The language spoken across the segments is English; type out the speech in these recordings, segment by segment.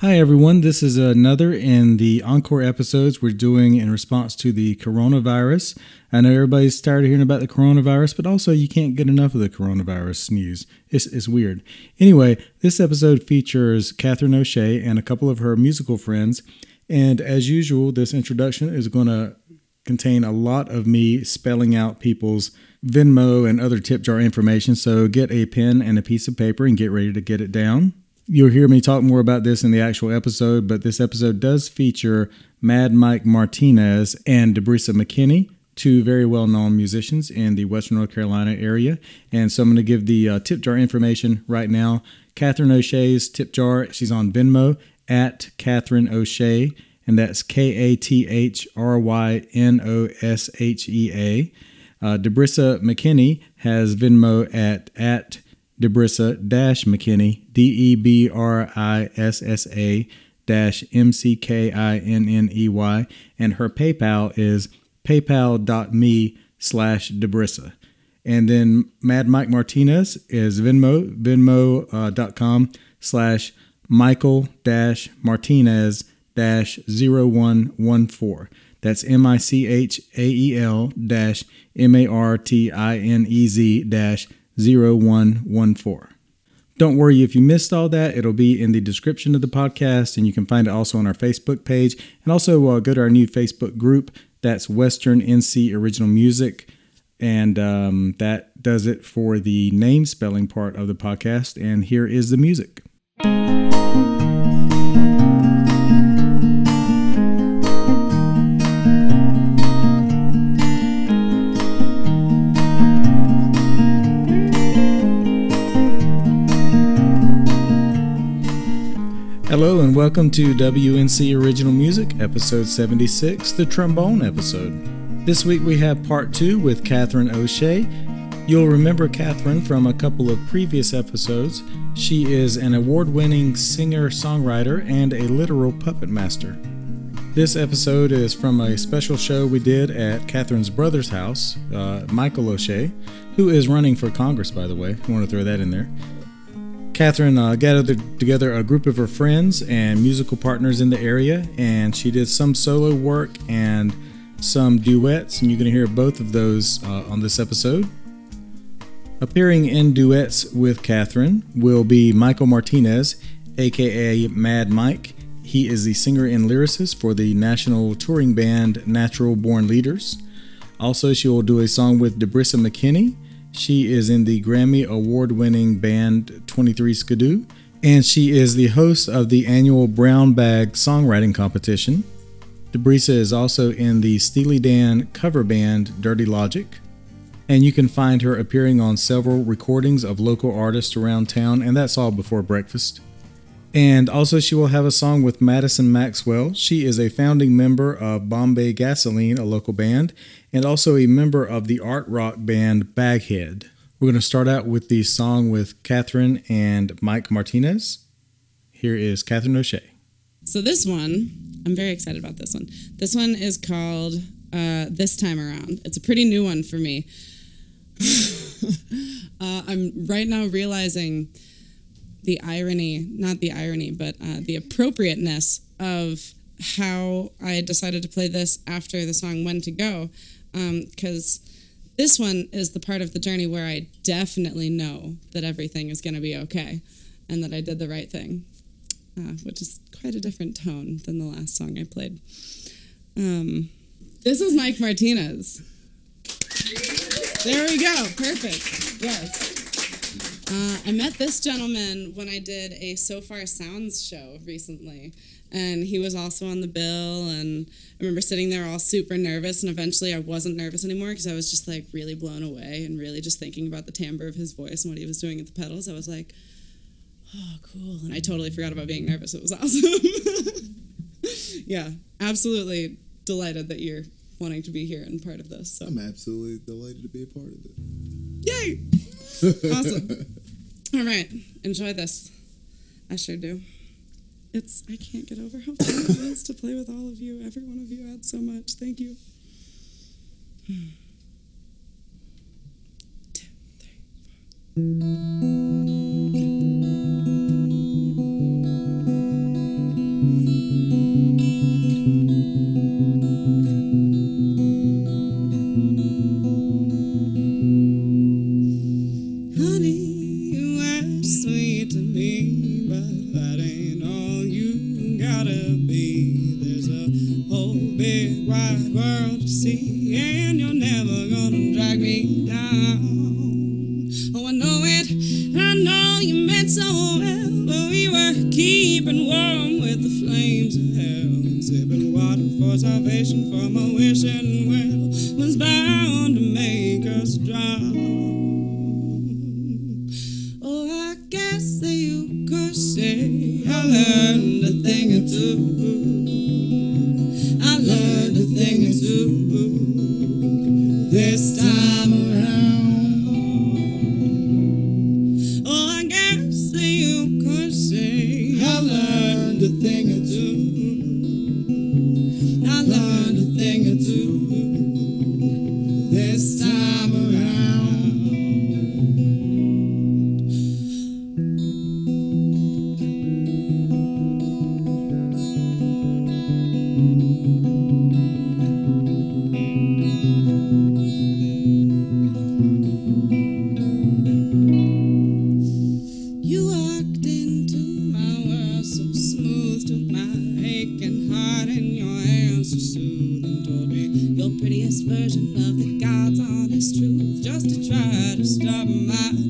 Hi, everyone. This is another in the encore episodes we're doing in response to the coronavirus. I know everybody's tired of hearing about the coronavirus, but also you can't get enough of the coronavirus news. It's, it's weird. Anyway, this episode features Kathryn O'Shea and a couple of her musical friends. And as usual, this introduction is going to contain a lot of me spelling out people's Venmo and other tip jar information. So get a pen and a piece of paper and get ready to get it down. You'll hear me talk more about this in the actual episode, but this episode does feature Mad Mike Martinez and Debrissa McKinney, two very well known musicians in the Western North Carolina area. And so I'm going to give the uh, tip jar information right now. Kathryn O'Shea's tip jar, she's on Venmo at Kathryn O'Shea, and that's K A T H R Y N O S H E A. Uh, Debrisa McKinney has Venmo at at Debrissa McKinney, D E B R I S S A M C K I N N E Y, and her PayPal is paypal.me slash Debrissa. And then Mad Mike Martinez is Venmo, venmo.com uh, slash Michael dash Martinez dash 0114. That's M I C H A E L dash M A R T I N E Z dash 0114. Don't worry if you missed all that, it'll be in the description of the podcast, and you can find it also on our Facebook page. And also uh, go to our new Facebook group that's Western NC Original Music. And um, that does it for the name spelling part of the podcast. And here is the music. Welcome to WNC Original Music, episode 76, the trombone episode. This week we have part two with Kathryn O'Shea. You'll remember Kathryn from a couple of previous episodes. She is an award winning singer songwriter and a literal puppet master. This episode is from a special show we did at Kathryn's brother's house, uh, Michael O'Shea, who is running for Congress, by the way. I want to throw that in there. Kathryn uh, gathered together a group of her friends and musical partners in the area, and she did some solo work and some duets, and you're going to hear both of those uh, on this episode. Appearing in duets with Kathryn will be Michael Martinez, aka Mad Mike. He is the singer and lyricist for the national touring band Natural Born Leaders. Also, she will do a song with Debrissa McKinney she is in the Grammy award winning band 23 Skidoo, and she is the host of the annual Brown Bag Songwriting Competition. Debrissa is also in the Steely Dan cover band Dirty Logic, and you can find her appearing on several recordings of local artists around town, and that's all before breakfast. And also, she will have a song with Madison Maxwell. She is a founding member of Bombay Gasoline, a local band, and also a member of the art rock band Baghead. We're going to start out with the song with Kathryn and Mike Martinez. Here is Kathryn O'Shea. So, this one, I'm very excited about this one. This one is called uh, This Time Around. It's a pretty new one for me. uh, I'm right now realizing the irony, not the irony, but uh, the appropriateness of how I decided to play this after the song When to Go. Because um, this one is the part of the journey where I definitely know that everything is going to be okay and that I did the right thing, uh, which is quite a different tone than the last song I played. Um, this is Mike Martinez. There we go. Perfect. Yes. Uh, I met this gentleman when I did a Sofar Sounds show recently, and he was also on the bill. And I remember sitting there all super nervous, and eventually I wasn't nervous anymore because I was just like really blown away and really just thinking about the timbre of his voice and what he was doing at the pedals. I was like, oh, cool. And I totally forgot about being nervous. It was awesome. yeah, absolutely delighted that you're wanting to be here and part of this. So. I'm absolutely delighted to be a part of it. Yay! awesome. All right, enjoy this. I sure do. It's I can't get over how fun it is to play with all of you. Every one of you adds so much. Thank you. Two, three, four. Version of the God's honest truth, just to try to stop my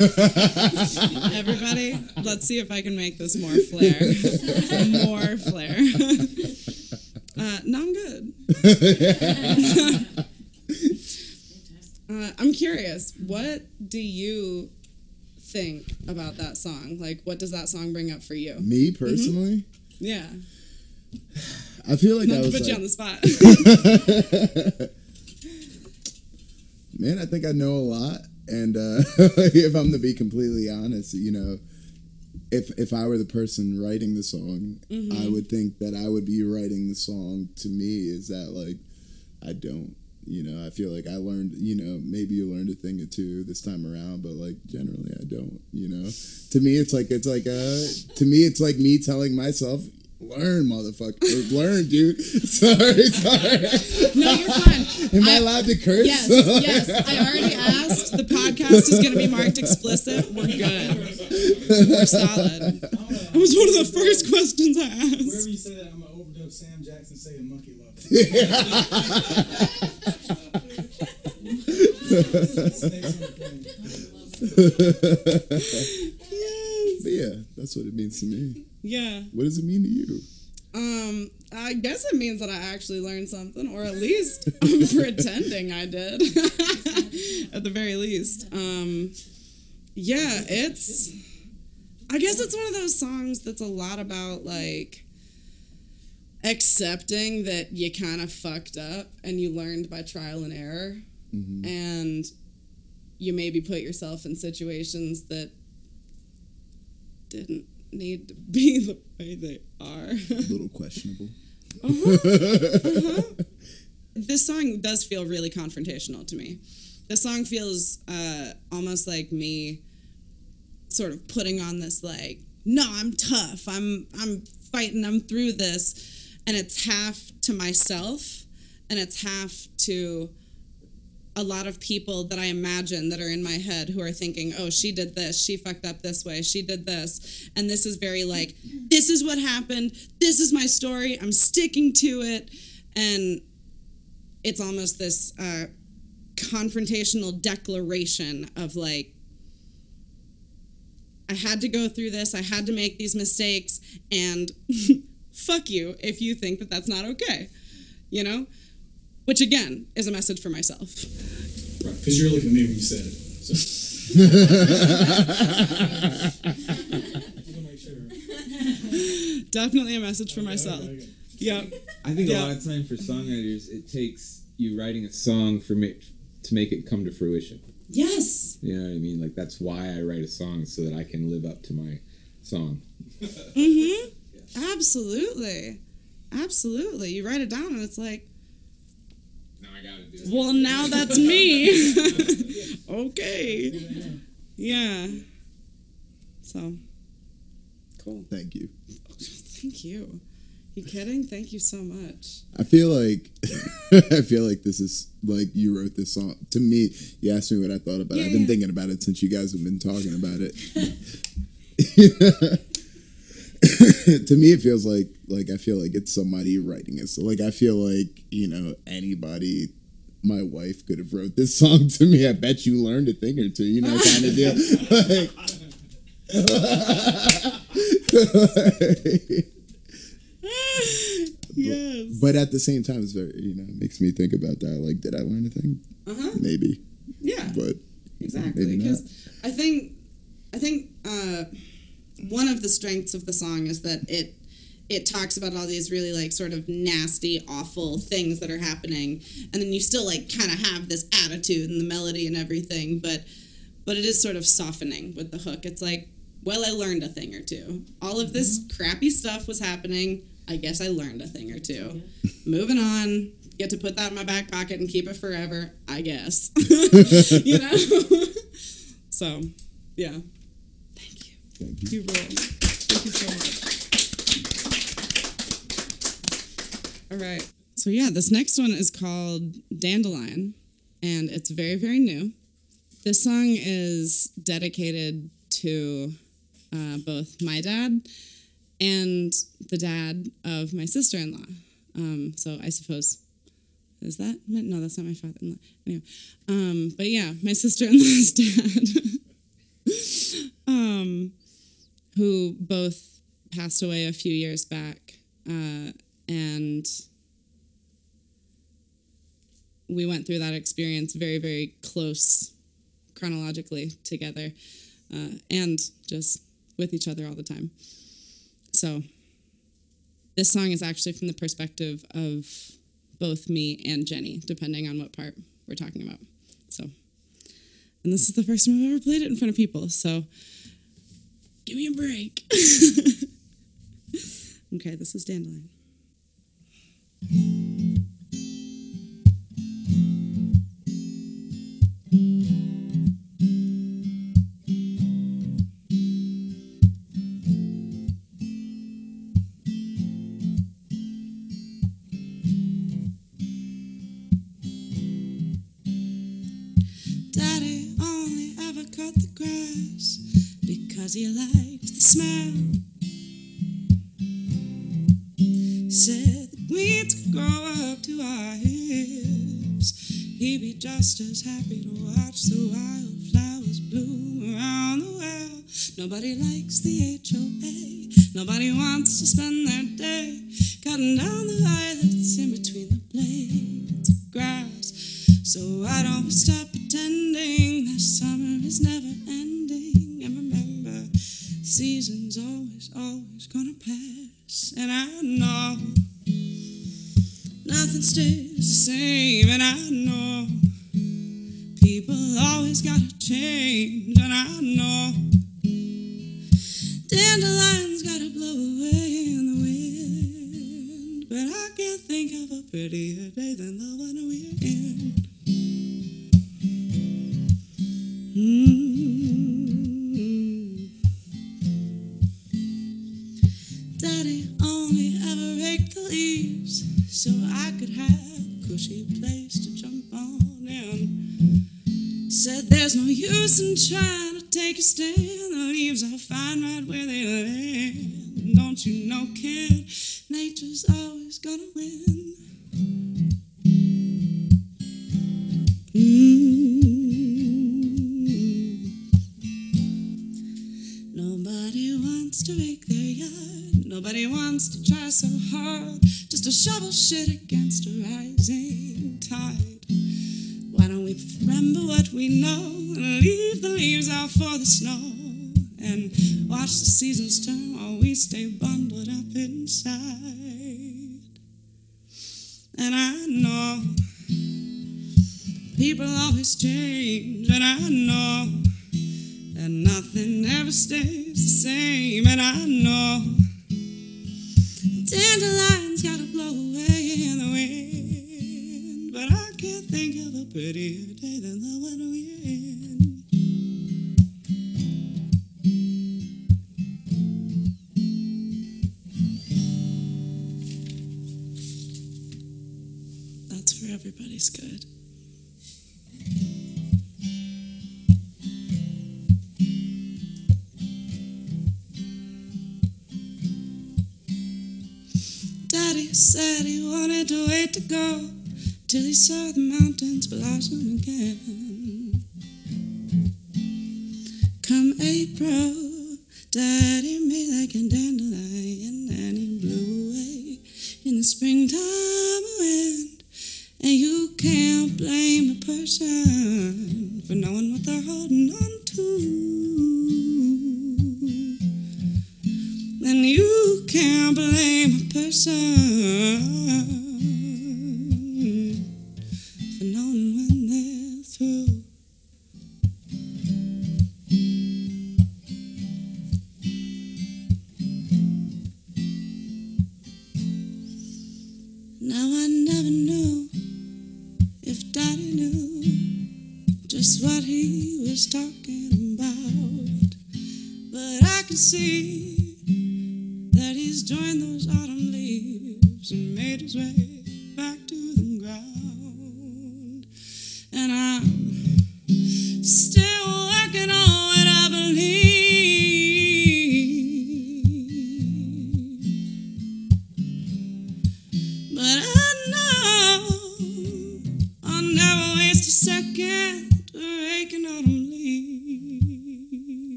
Everybody, let's see if I can make this more flair. more flair. uh, no, I'm good. uh, I'm curious. What do you think about that song? Like, what does that song bring up for you? Me personally, Yeah. I feel like I Not to was put you on the spot. man, I think I know a lot, and uh, if I'm to be completely honest, you know, if if I were the person writing the song, I would think that I would be writing the song to me. Is that like I don't. You know, I feel like I learned, you know, maybe you learned a thing or two this time around, but like generally I don't, you know. To me it's like it's like uh to me it's like me telling myself, learn motherfucker, learn dude. Sorry, sorry. no, you're fine. Am I, I- allowed to curse? Yes, yes. I already asked. The podcast is going to be marked explicit. We're good. We're solid. It was one of the first questions I asked. Wherever you say that, I'm gonna overdub Sam Jackson saying monkey love. Snakes on the plane. Yes. But yeah, that's what it means to me. Yeah. What does it mean to you? Um, I guess it means that I actually learned something, or at least I'm pretending I did. at the very least. Um, yeah, it's. I guess it's one of those songs that's a lot about like accepting that you kind of fucked up and you learned by trial and error, and you maybe put yourself in situations that didn't need to be the way they are. A little questionable. this song does feel really confrontational to me. The song feels uh, almost like me sort of putting on this like, no, I'm tough. I'm I'm fighting. I'm through this, and it's half to myself, and it's half to a lot of people that I imagine that are in my head who are thinking, oh, she did this, she fucked up this way, she did this. And this is very like, this is what happened, this is my story, I'm sticking to it. And it's almost this uh, confrontational declaration of like, I had to go through this, I had to make these mistakes, and fuck you if you think that that's not okay, you know? Which again is a message for myself. Right, because you're looking at me when you said it. So. Just wanna make sure. Definitely a message for myself. Okay, okay. Yep. I think Yeah. a lot of time for songwriters, it takes you writing a song for me to make it come to fruition. Yes. You know what I mean? Like that's why I write a song so that I can live up to my song. Mm-hmm. Absolutely. Absolutely. You write it down and it's like, Now I gotta do well, now that's me. okay. Yeah. So, cool. Thank you. Thank you. You kidding? Thank you so much. I feel like I feel like this is like you wrote this song. To me, you asked me what I thought about it. I've been yeah. thinking about it since you guys have been talking about it. to me, it feels like like I feel like it's somebody writing it. So like I feel like you know anybody. My wife could have wrote this song to me. I bet you learned a thing or two. You know, kind of deal. Like- yes. But at the same time, it's very you know it makes me think about that. Like, did I learn a thing? Uh huh. Maybe, Yeah. but exactly because i think i think uh, one of the strengths of the song is that it it talks about all these really like sort of nasty awful things that are happening. And then you still like kind of have this attitude and the melody and everything but but it is sort of softening with the hook. It's like well i learned a thing or two. All of this mm-hmm. crappy stuff was happening. I guess i learned a thing or two. Moving on. Get to put that in my back pocket and keep it forever i guess. You know? So yeah you. Rule thank you so much. All right. So yeah this next one is called dandelion and it's very very new. This song is dedicated to uh, both my dad and the dad of my sister-in-law. Um, so i suppose is that my, no that's not my father-in-law. Anyway um, but yeah my sister-in-law's dad. Um, who both passed away a few years back uh, and we went through that experience very very close chronologically together uh, and just with each other all the time so this song is actually from the perspective of both me and Jenny, depending on what part we're talking about. So, and this is the first time I've ever played it in front of people, so give me a break. okay, this is Dandelion. Just happy to watch the wildflowers bloom around the world. Nobody likes the the one we're in. Daddy said he wanted to wait to go till he saw the mountains blossom again. Come April,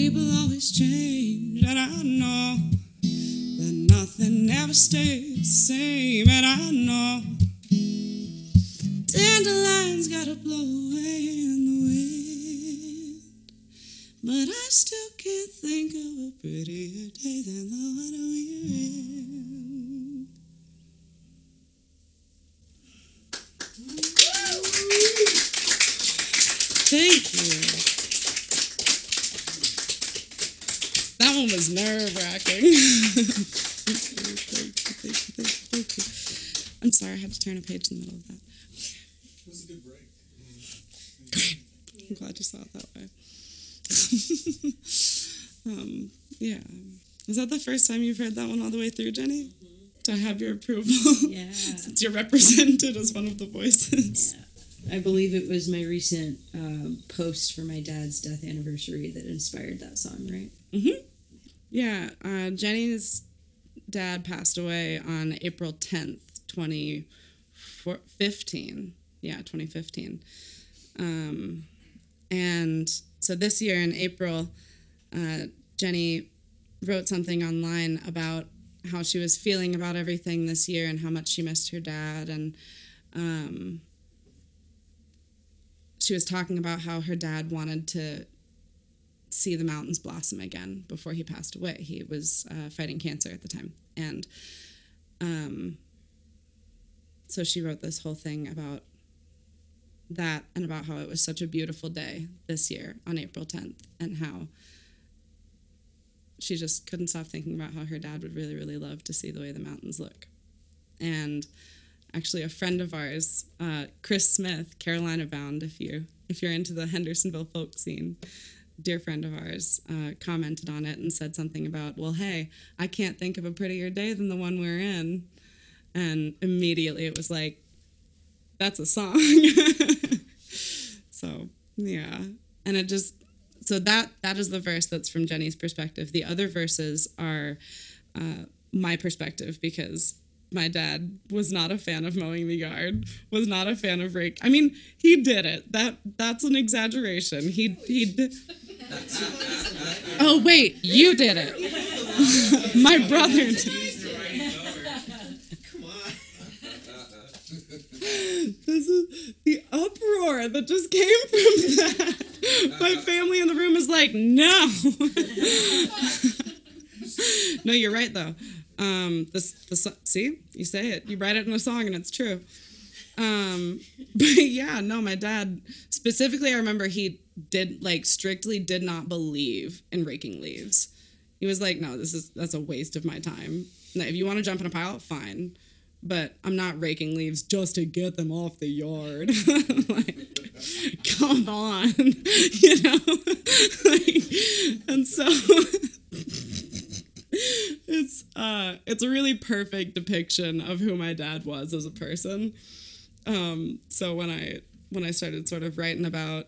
people always change, and I know that nothing ever stays the same, and I know dandelions gotta blow away in the wind. But I still can't think of a prettier day than the one we're in. That one was nerve wracking. I'm sorry, I had to turn a page in the middle of that. It was a good break. I'm glad you saw it that way. um, yeah. Is that the first time you've heard that one all the way through, Jenny? Do I have your approval? Yeah. Since you're represented as one of the voices. Yeah. I believe it was my recent um, post for my dad's death anniversary that inspired that song, right? Yeah, uh, Jenny's dad passed away on April 10th, 2015. Yeah, 2015. Um, and so this year in April, uh, Jenny wrote something online about how she was feeling about everything this year and how much she missed her dad. And um, she was talking about how her dad wanted to see the mountains blossom again before he passed away. He was uh, fighting cancer at the time. And um, so she wrote this whole thing about that and about how it was such a beautiful day this year on April 10th and how she just couldn't stop thinking about how her dad would really, really love to see the way the mountains look. And actually, a friend of ours, uh, Chris Smith, Carolina bound, if you if you're into the Hendersonville folk scene, dear friend of ours, uh, commented on it and said something about, well, hey, I can't think of a prettier day than the one we're in. And immediately it was like, that's a song. so, yeah. And it just, so that that is the verse that's from Jenny's perspective. The other verses are uh, my perspective because my dad was not a fan of mowing the yard, was not a fan of rake. I mean, he did it. That that's an exaggeration. He he did. Oh wait, you did it. my brother did. Come on. This is the uproar that just came from that. My family in the room is like, no. no, you're right though. Um, this, the see, you say it, you write it in a song, and it's true. Um, but yeah, no, my dad specifically, I remember he did like strictly did not believe in raking leaves. He was like, no, this is that's a waste of my time. Now, If you want to jump in a pile, fine, but I'm not raking leaves just to get them off the yard. like, come on, you know. like, and so uh it's a really perfect depiction of who my dad was as a person. Um so when i when i started sort of writing about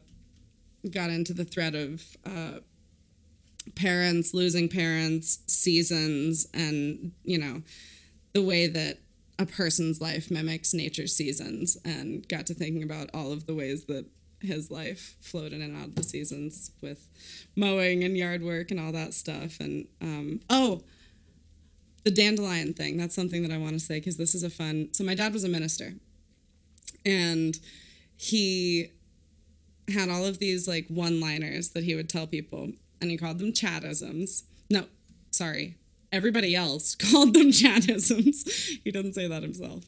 got into the thread of uh parents losing parents seasons and you know the way that a person's life mimics nature's seasons and got to thinking about all of the ways that his life flowed in and out of the seasons with mowing and yard work and all that stuff. And um, oh the dandelion thing that's something that i want to say because this is a fun so my dad was a minister. And he had all of these like one liners that he would tell people and he called them chattisms. No sorry everybody else called them chattisms. He didn't say that himself.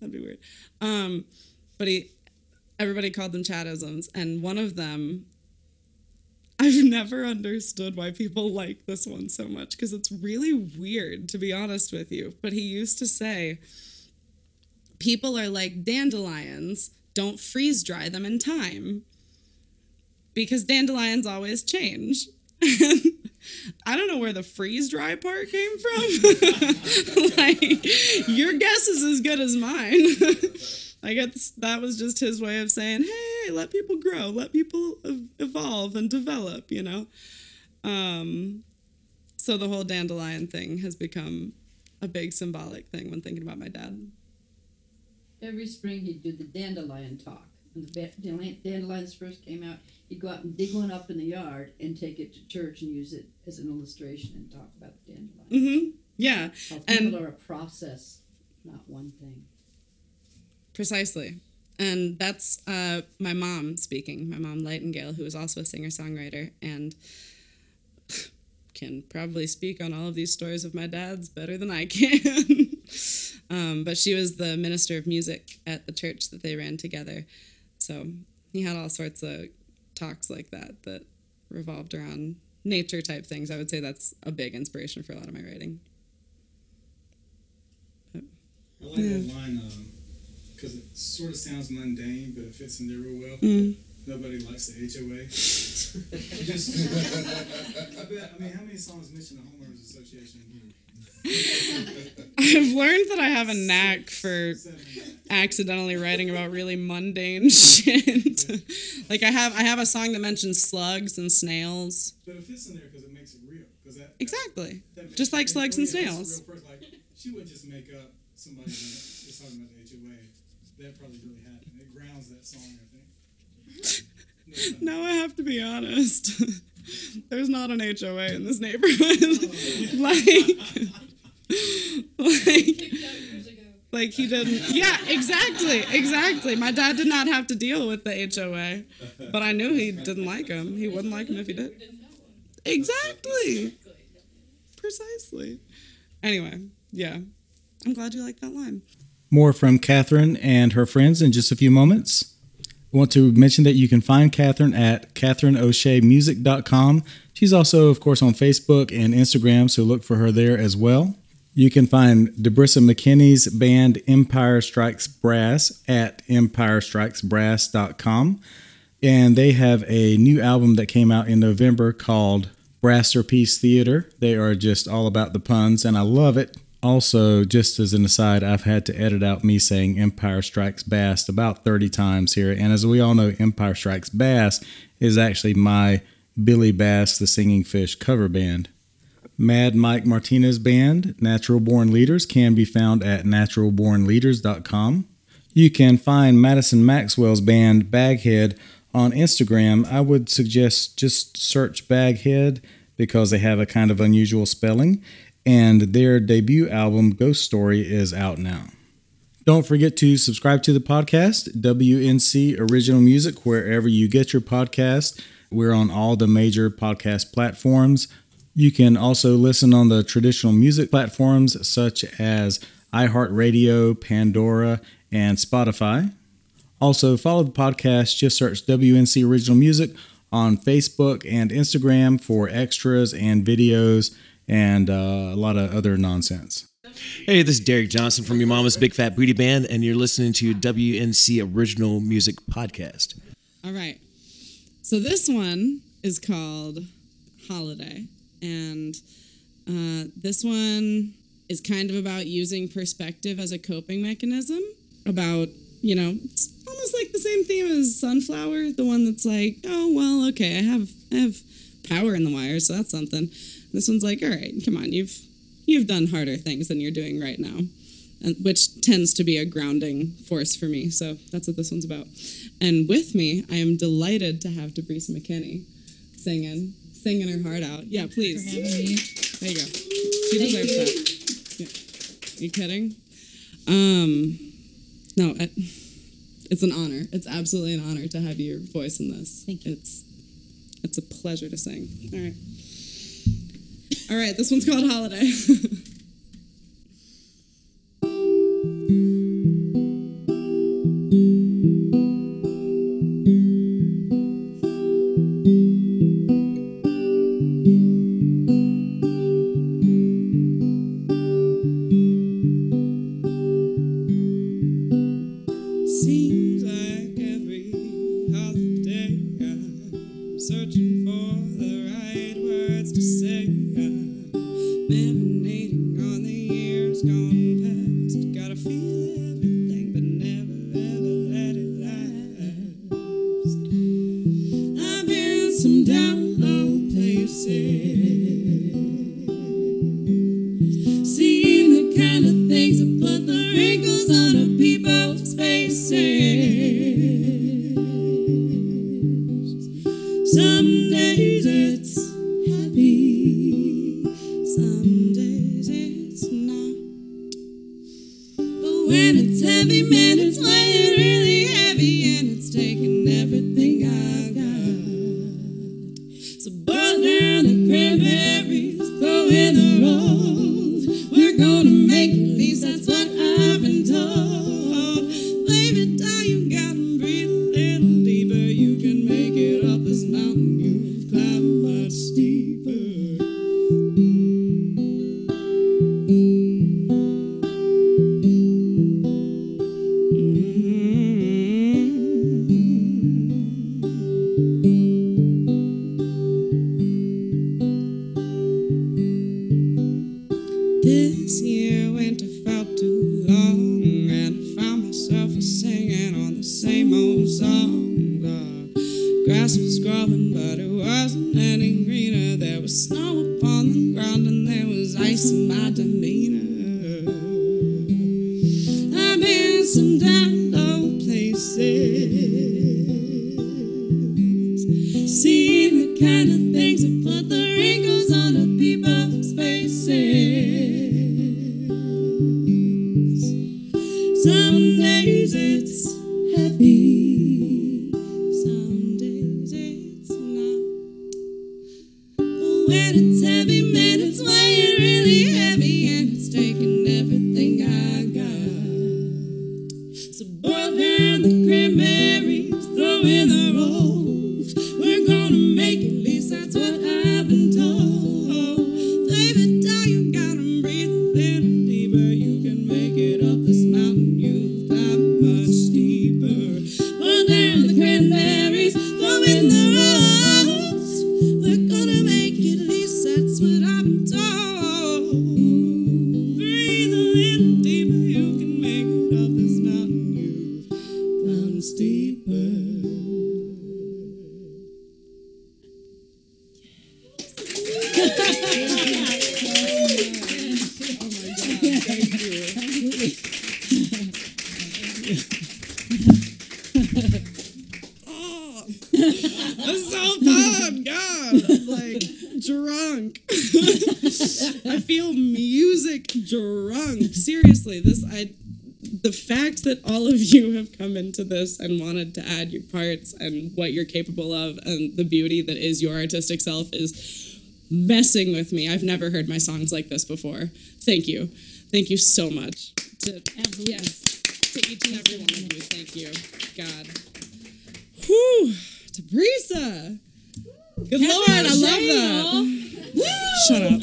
That'd be weird. Um, but he everybody called them chattisms and one of them I've never understood why people like this one so much because it's really weird, to be honest with you. But he used to say, People are like dandelions, don't freeze dry them in time. Because dandelions always change. I don't know where the freeze dry part came from. like, your guess is as good as mine. I guess that was just his way of saying, hey, let people grow, let people evolve and develop, you know? Um, so the whole dandelion thing has become a big symbolic thing when thinking about my dad. Every spring he'd do the dandelion talk. When the dandelions first came out, he'd go out and dig one up in the yard and take it to church and use it as an illustration and talk about the dandelion. Mm-hmm. Yeah, How and- people are a process, not one thing. Precisely. And that's uh, my mom speaking, my mom, Lightingale, who is also a singer songwriter and can probably speak on all of these stories of my dad's better than I can. um, but she was the minister of music at the church that they ran together. So he had all sorts of talks like that that revolved around nature type things. I would say that's a big inspiration for a lot of my writing. I like that line because it sort of sounds mundane, but it fits in there real well. Mm. Nobody likes the HOA. Just, I, bet, I mean, how many songs mention the homeowners association? I've learned that I have a knack for accidentally writing about really mundane shit. like I have I have a song that mentions slugs and snails. But it fits in there because it makes it real. Because that, Exactly. that Just like slugs and yeah, that's a snails. person. Like, she wouldn't just make up somebody that is talking about the HOA. That probably really happened. It grounds that song, I think. No, Now I have to be honest. There's not an HOA in this neighborhood. like like like he didn't yeah exactly exactly my dad did not have to deal with the hoa but i knew he didn't like him he wouldn't like him if he did exactly precisely anyway yeah i'm glad you like that line More from Kathryn and her friends in just a few moments. I want to mention that you can find Kathryn at catherineo'sheamusic.com. She's also, of course, on Facebook and Instagram, so look for her there as well. You can find Debrissa McKinney's band Empire Strikes Brass at empirestrikesbrass.com. And they have a new album that came out in November called Brasserpiece Theater. They are just all about the puns, and I love it. Also, just as an aside, I've had to edit out me saying Empire Strikes Bass about 30 times here. And as we all know, Empire Strikes Bass is actually my Billy Bass, the Singing Fish cover band. Mad Mike Martinez Band, Natural Born Leaders, can be found at naturalbornleaders.com. You can find Madison Maxwell's band Baghead on Instagram. I would suggest just search Baghead because they have a kind of unusual spelling, and their debut album Ghost Story is out now. Don't forget to subscribe to the podcast, WNC Original Music, wherever you get your podcast. We're on all the major podcast platforms. You can also listen on the traditional music platforms such as iHeartRadio, Pandora, and Spotify. Also, follow the podcast. Just search WNC Original Music on Facebook and Instagram for extras and videos and uh, a lot of other nonsense. Hey, this is Derek Johnson from Yo Mama's Big Fat Booty Band, and you're listening to WNC Original Music Podcast. all right so this one is called holiday and uh, this one is kind of about using perspective as a coping mechanism about you know it's almost like the same theme as sunflower the one that's like oh well okay i have i have power in the wire so that's something this one's like all right come on you've you've done harder things than you're doing right now and which tends to be a grounding force for me so that's what this one's about. And with me i am delighted to have debrissa mckinney singing singing her heart out. Yeah please. there you go. She deserves that. yeah. Are you kidding? Um no I, it's an honor. It's absolutely an honor to have your voice in this. Thank you. it's it's a pleasure to sing. All right all right this one's called holiday this and wanted to add your parts and what you're capable of and the beauty that is your artistic self is messing with me. I've never heard my songs like this before. Thank you. Thank you so much. To, Yes. To each and every one of you. Thank you. God. Whew. Debrissa. Good lord, I love that. Shut up.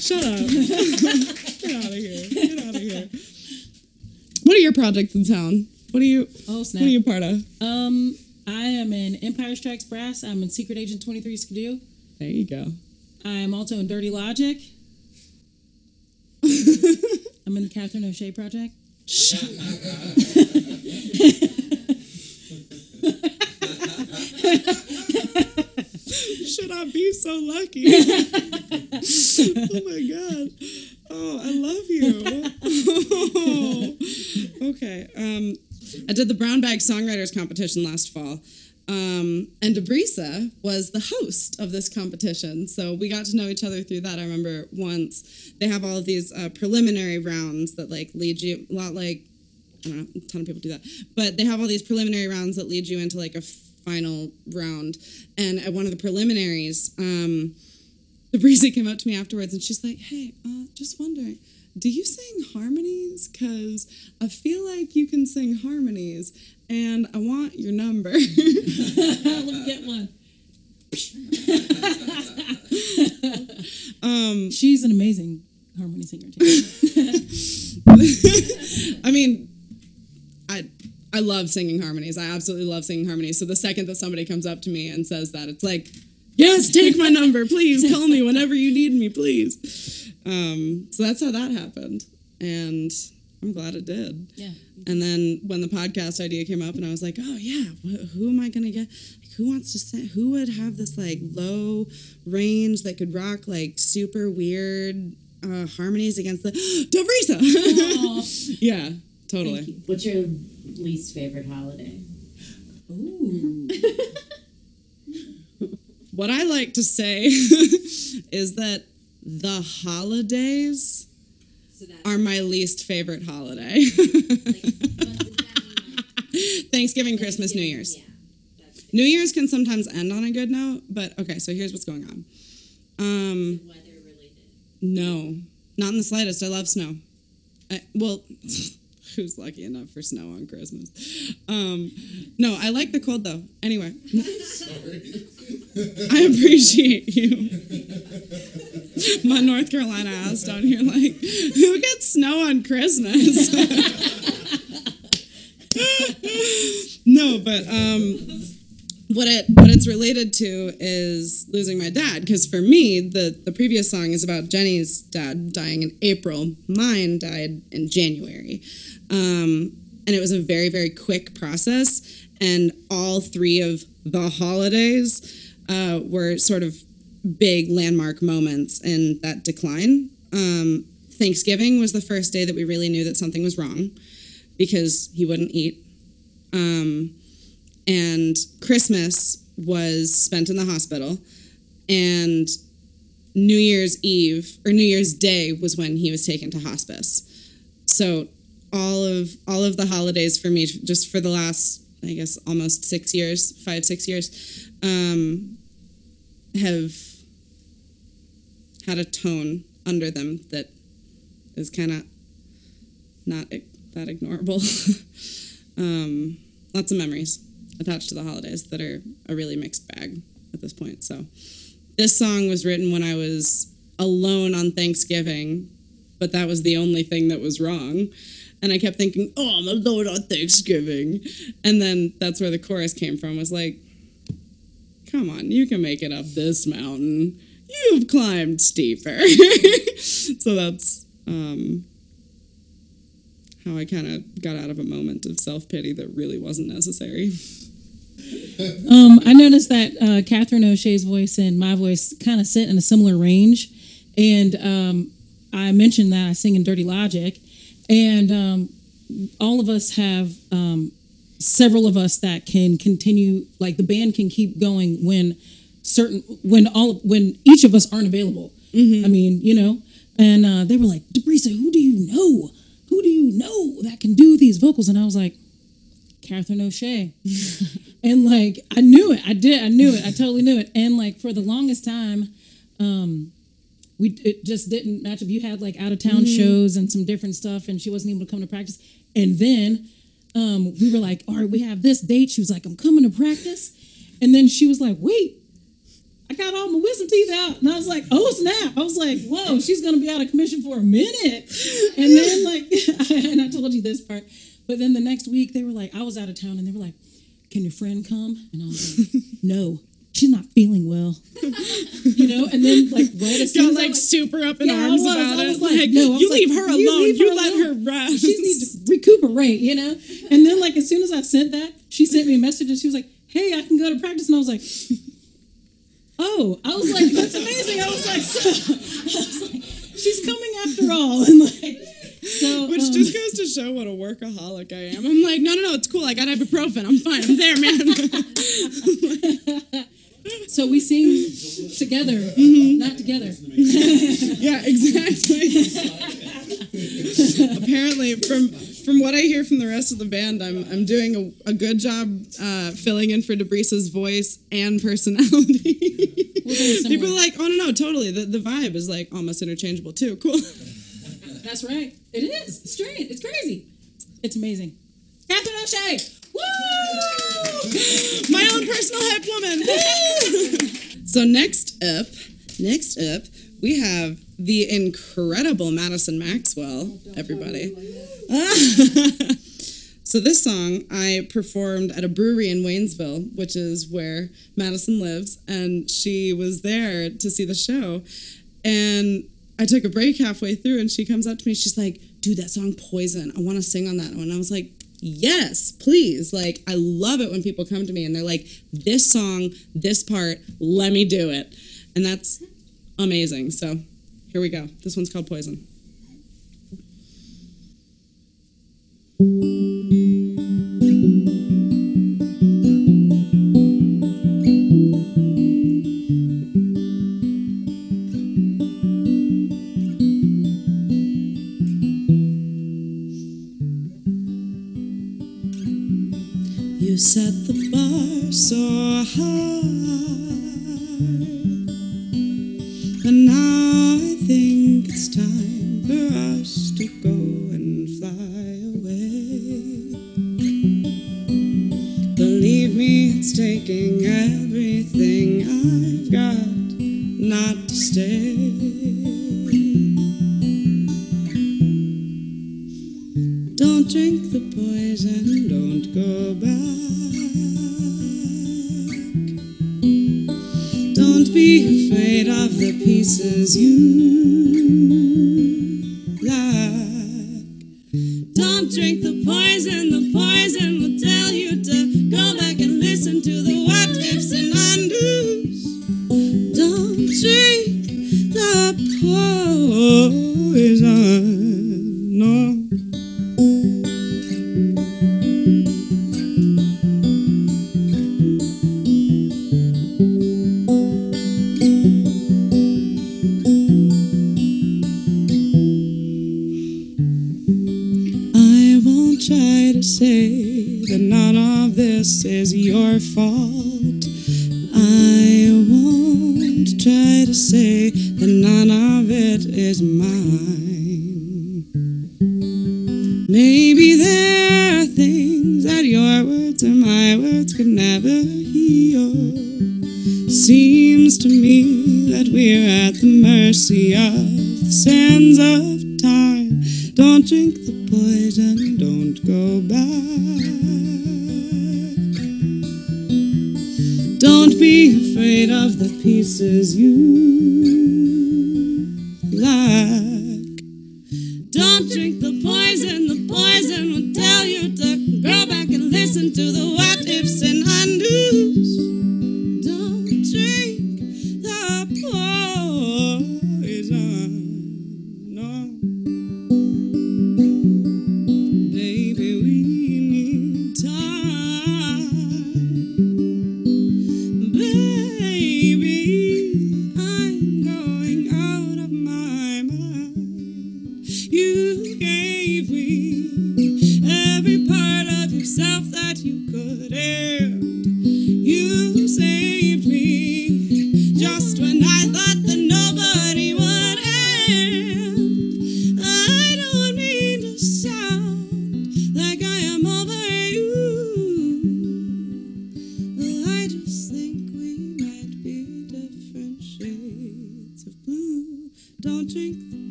Shut up. Get out of here. Get out of here. What are your projects in town? What are you Oh snap! what are you part of? Um, I am in Empire Strikes Brass. I'm in Secret Agent 23 Skidoo. There you go. I am also in Dirty Logic. I'm in the Kathryn O'Shea Project. Should I be so lucky? oh my god. Oh, I love you. okay. Um, I did the Brown Bag Songwriters competition last fall. Um, and Debrissa was the host of this competition. So we got to know each other through that. I remember once they have all of these uh, preliminary rounds that like lead you a lot like I don't know, a ton of people do that. But they have all these preliminary rounds that lead you into like a final round. And at one of the preliminaries, um, breezy came up to me afterwards and she's like, Hey, uh, just wondering, do you sing harmonies? Because I feel like you can sing harmonies and I want your number. Let me get one. um, She's an amazing harmony singer too. I mean, I I love singing harmonies. I absolutely love singing harmonies. So the second that somebody comes up to me and says that, it's like, yes, take my number, please. Call me whenever you need me, please. Um, so that's how that happened, and I'm glad it did. yeah. And then when the podcast idea came up, and I was like, oh yeah, wh- who am I gonna get? Like, who wants to sing? Who would have this like low range that could rock like super weird uh, harmonies against the Debrissa? yeah, totally. What's your least favorite holiday? Ooh. What I like to say is that the holidays So are my least favorite holiday. Thanksgiving, Christmas, New Year's. Yeah. New Year's can sometimes end on a good note, but okay, so here's what's going on. Um, weather related. no, not in the slightest. I love snow. I, well, who's lucky enough for snow on Christmas? Um, no, I like the cold though. Anyway, I appreciate you. My North Carolina ass down here, like, who gets snow on Christmas? no, but um, what it what it's related to is losing my dad because for me the the previous song is about Jenny's dad dying in April mine died in January um, and it was a very very quick process and all three of the holidays uh, were sort of big landmark moments in that decline. Um, Thanksgiving was the first day that we really knew that something was wrong because he wouldn't eat. Um, and Christmas was spent in the hospital. And New Year's Eve or New Year's Day was when he was taken to hospice. So all of all of the holidays for me, just for the last, I guess, almost six years, five six years, um, have had a tone under them that is kind of not that ignorable. um, lots of memories attached to the holidays that are a really mixed bag at this point. So this song was written when I was alone on Thanksgiving, but that was the only thing that was wrong. And I kept thinking, oh, I'm alone on Thanksgiving. And then that's where the chorus came from was like, come on, you can make it up this mountain. You've climbed steeper. so that's um, how I kind of got out of a moment of self pity that really wasn't necessary. Um, I noticed that uh, Kathryn O'Shea's voice and my voice kind of sit in a similar range, and um, I mentioned that I sing in Dirty Logic, and um, all of us have um, several of us that can continue, like the band can keep going when certain when all when each of us aren't available. I mean, you know, and uh, they were like, Debrissa, who do you know? Who do you know that can do these vocals? And I was like, Kathryn O'Shea. and like I knew it. I did. I knew it. I totally knew it. And like for the longest time, um, we it just didn't match up. You had like out of town shows and some different stuff, and she wasn't able to come to practice. And then um, we were like, all right, we have this date. She was like, I'm coming to practice. And then she was like, wait, I got all my wisdom teeth out. And I was like, oh snap. I was like, whoa, she's gonna be out of commission for a minute. And then like and I told you this part. But then the next week they were like, I was out of town and they were like, Can your friend come? And I was like, No, she's not feeling well. you know, and then like right as soon Got as I like super up in Yeah, arms was, about I it. was like, no, you like, leave her alone. you leave her let alone. her rest. she needs to recuperate, you know? And then like as soon as I sent that, she sent me a message and she was like, Hey, I can go to practice. And I was like, Oh, I was like, that's amazing. I was like, so, I was like she's coming after all. And like so Which um, just goes to show what a workaholic I am. I'm like, no, no, no, it's cool. I got ibuprofen. I'm fine. I'm there, man. So we sing together, not together. yeah, exactly. Apparently, from from what I hear from the rest of the band, I'm I'm doing a, a good job uh, filling in for Debrissa's voice and personality. We're very similar. People are like, oh no, no, totally. The the vibe is like almost interchangeable too. Cool. That's right. It is. It's strange. It's crazy. It's amazing. Kathryn O'Shea. Woo! My own personal hype woman. So next up, next up, we have the incredible Madison Maxwell. Everybody. so this song I performed at a brewery in Waynesville, which is where Madison lives, and she was there to see the show. And I took a break halfway through, and she comes up to me. She's like, "Dude, that song Poison. I want to sing on that one." I was like, "Yes, please!" Like, I love it when people come to me and they're like, "This song, this part, let me do it," and that's amazing. So here we go. This one's called Poison. You set the bar so high, and now I think it's time for us to go and fly away. Believe me, it's taking everything I've got not to stay. Don't drink the poison, don't go back. Pieces you.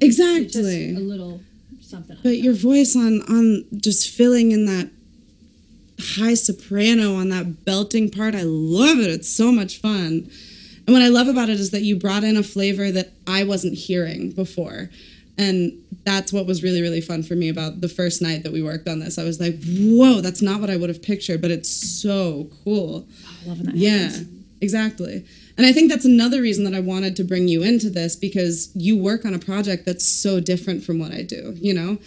Exactly. a little something. But top. your voice on on just filling in that high soprano on that belting part, I love it. It's so much fun. And what I love about it is that you brought in a flavor that I wasn't hearing before. And that's what was really, really fun for me about the first night that we worked on this. I was like, whoa, that's not what I would have pictured, but it's so cool. Oh, loving that. Yeah, happens. exactly. And I think that's another reason that I wanted to bring you into this because you work on a project that's so different from what I do. You know,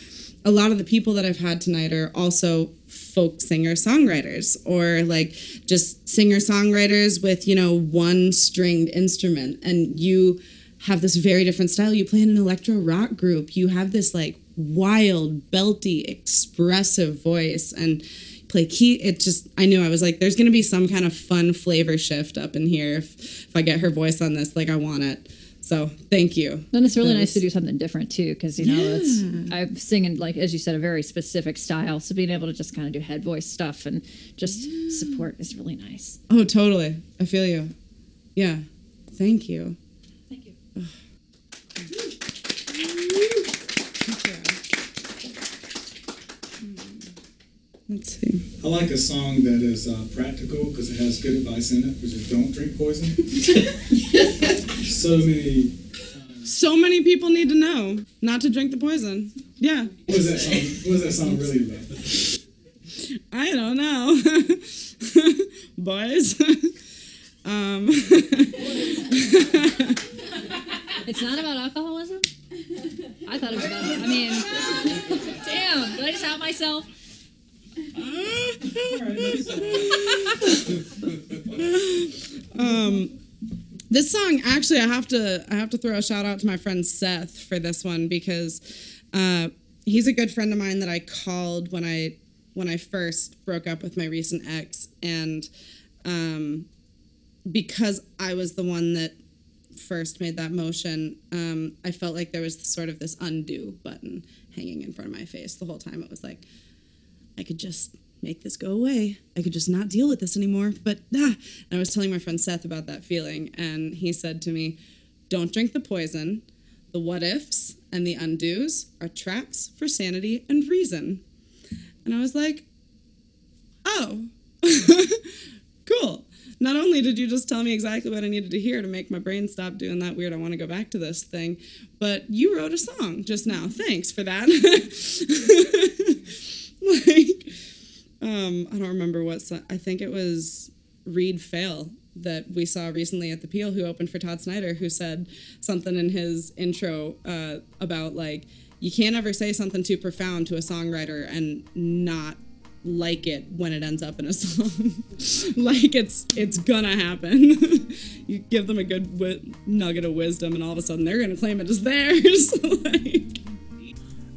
a lot of the people that I've had tonight are also folk singer songwriters or like just singer songwriters with, you know, one stringed instrument. And you have this very different style. You play in an electro rock group. You have this like wild, belty, expressive voice. And play key it just i knew i was like there's gonna be some kind of fun flavor shift up in here if, if i get her voice on this like i want it. So thank you. And it's really That nice to do something different too, because you know it's I'm singing like as you said a very specific style. So being able to just kind of do head voice stuff and just support is really nice. oh totally. I feel you. Yeah. Thank you. Thank you. Let's see I like a song that is uh, practical because it has good advice in it, which is don't drink poison. so many. so many people need to know not to drink the poison yeah What was that song? What was that song really about? i don't know boys um It's not about alcoholism. I thought it was about. I mean, damn! Did I just out myself? This song actually i have to i have to throw a shout out to my friend seth for this one because uh, he's a good friend of mine that i called when i when i first broke up with my recent ex. And um, because i was the one that first made that motion um, i felt like there was sort of this undo button hanging in front of my face the whole time. It was like I could just make this go away. I could just not deal with this anymore. But ah, I was telling my friend Seth about that feeling, and he said to me, "Don't drink the poison. The what ifs and the undos are traps for sanity and reason." And I was like, "Oh, cool." Not only did you just tell me exactly what I needed to hear to make my brain stop doing that weird, I want to go back to this thing, but you wrote a song just now. Thanks for that. like um i don't remember what so- i think it was reed fail that we saw recently at the peel who opened for todd snider who said something in his intro uh, about like you can't ever say something too profound to a songwriter and not like it when it ends up in a song. Like it's it's gonna happen. You give them a good wi- nugget of wisdom and all of a sudden they're gonna claim it as theirs. Like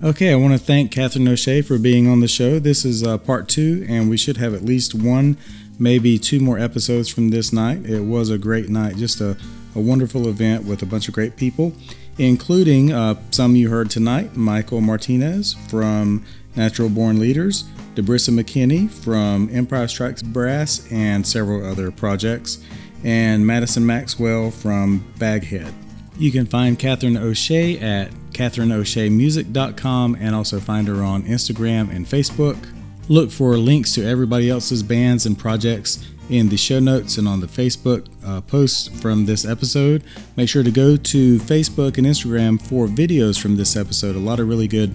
Okay, I want to thank Kathryn O'Shea for being on the show. This is uh, part two, and we should have at least one, maybe two more episodes from this night. It was a great night, just a, a wonderful event with a bunch of great people, including uh, some you heard tonight Michael Martinez from Natural Born Leaders, Debrissa McKinney from Empire Strikes Brass, and several other projects, and Madison Maxwell from Baghead. You can find Kathryn O'Shea at kathryno'sheamusic.com and also find her on Instagram and Facebook. Look for links to everybody else's bands and projects in the show notes and on the Facebook uh, posts from this episode. Make sure to go to Facebook and Instagram for videos from this episode. A lot of really good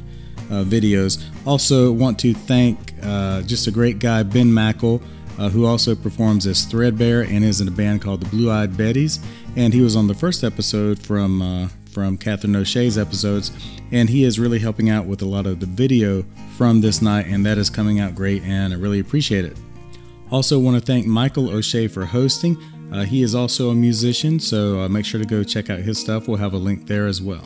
uh, videos. Also, want to thank uh, just a great guy, Ben Mackle, uh, who also performs as Threadbare and is in a band called the Blue Eyed Betties. And he was on the first episode from uh, from Kathryn O'Shea's episodes, and he is really helping out with a lot of the video from this night, and that is coming out great, and I really appreciate it. Also, want to thank Michael O'Shea for hosting. Uh, he is also a musician, so uh, make sure to go check out his stuff. We'll have a link there as well.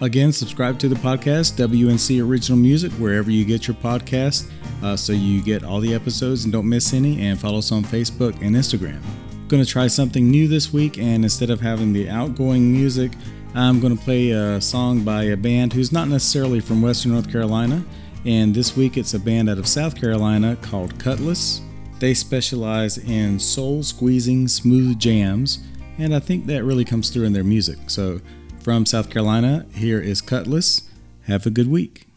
Again, subscribe to the podcast, WNC Original Music, wherever you get your podcast, uh, so you get all the episodes and don't miss any, and follow us on Facebook and Instagram. Going to try something new this week, and instead of having the outgoing music, I'm going to play a song by a band who's not necessarily from Western North Carolina, and this week it's a band out of South Carolina called Cutlass. They specialize in soul squeezing smooth jams, and I think that really comes through in their music. So, from South Carolina, here is Cutlass. Have a good week.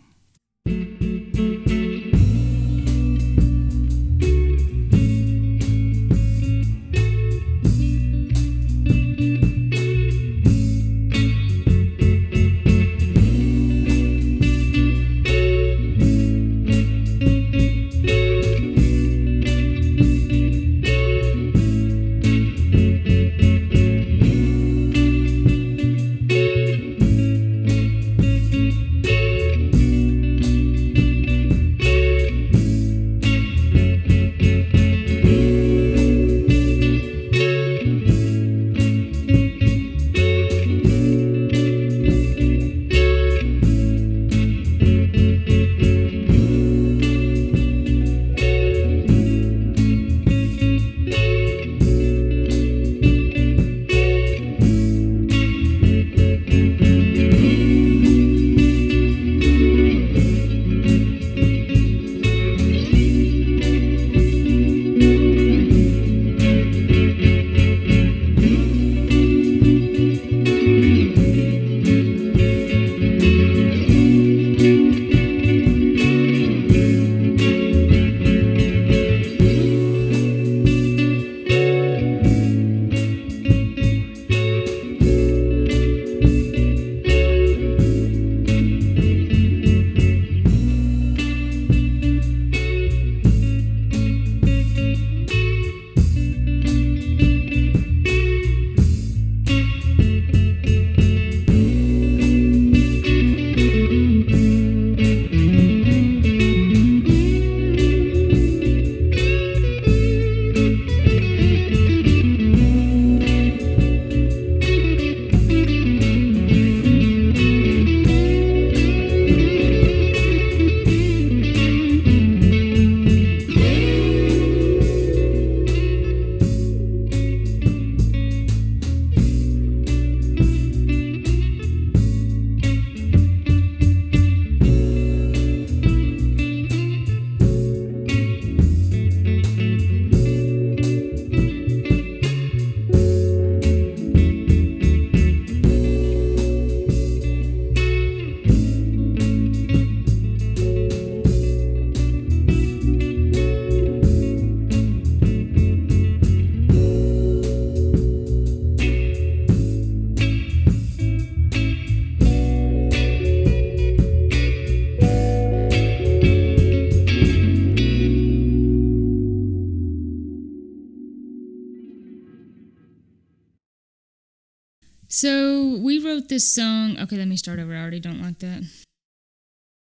This song. Okay, let me start over. I already don't like that.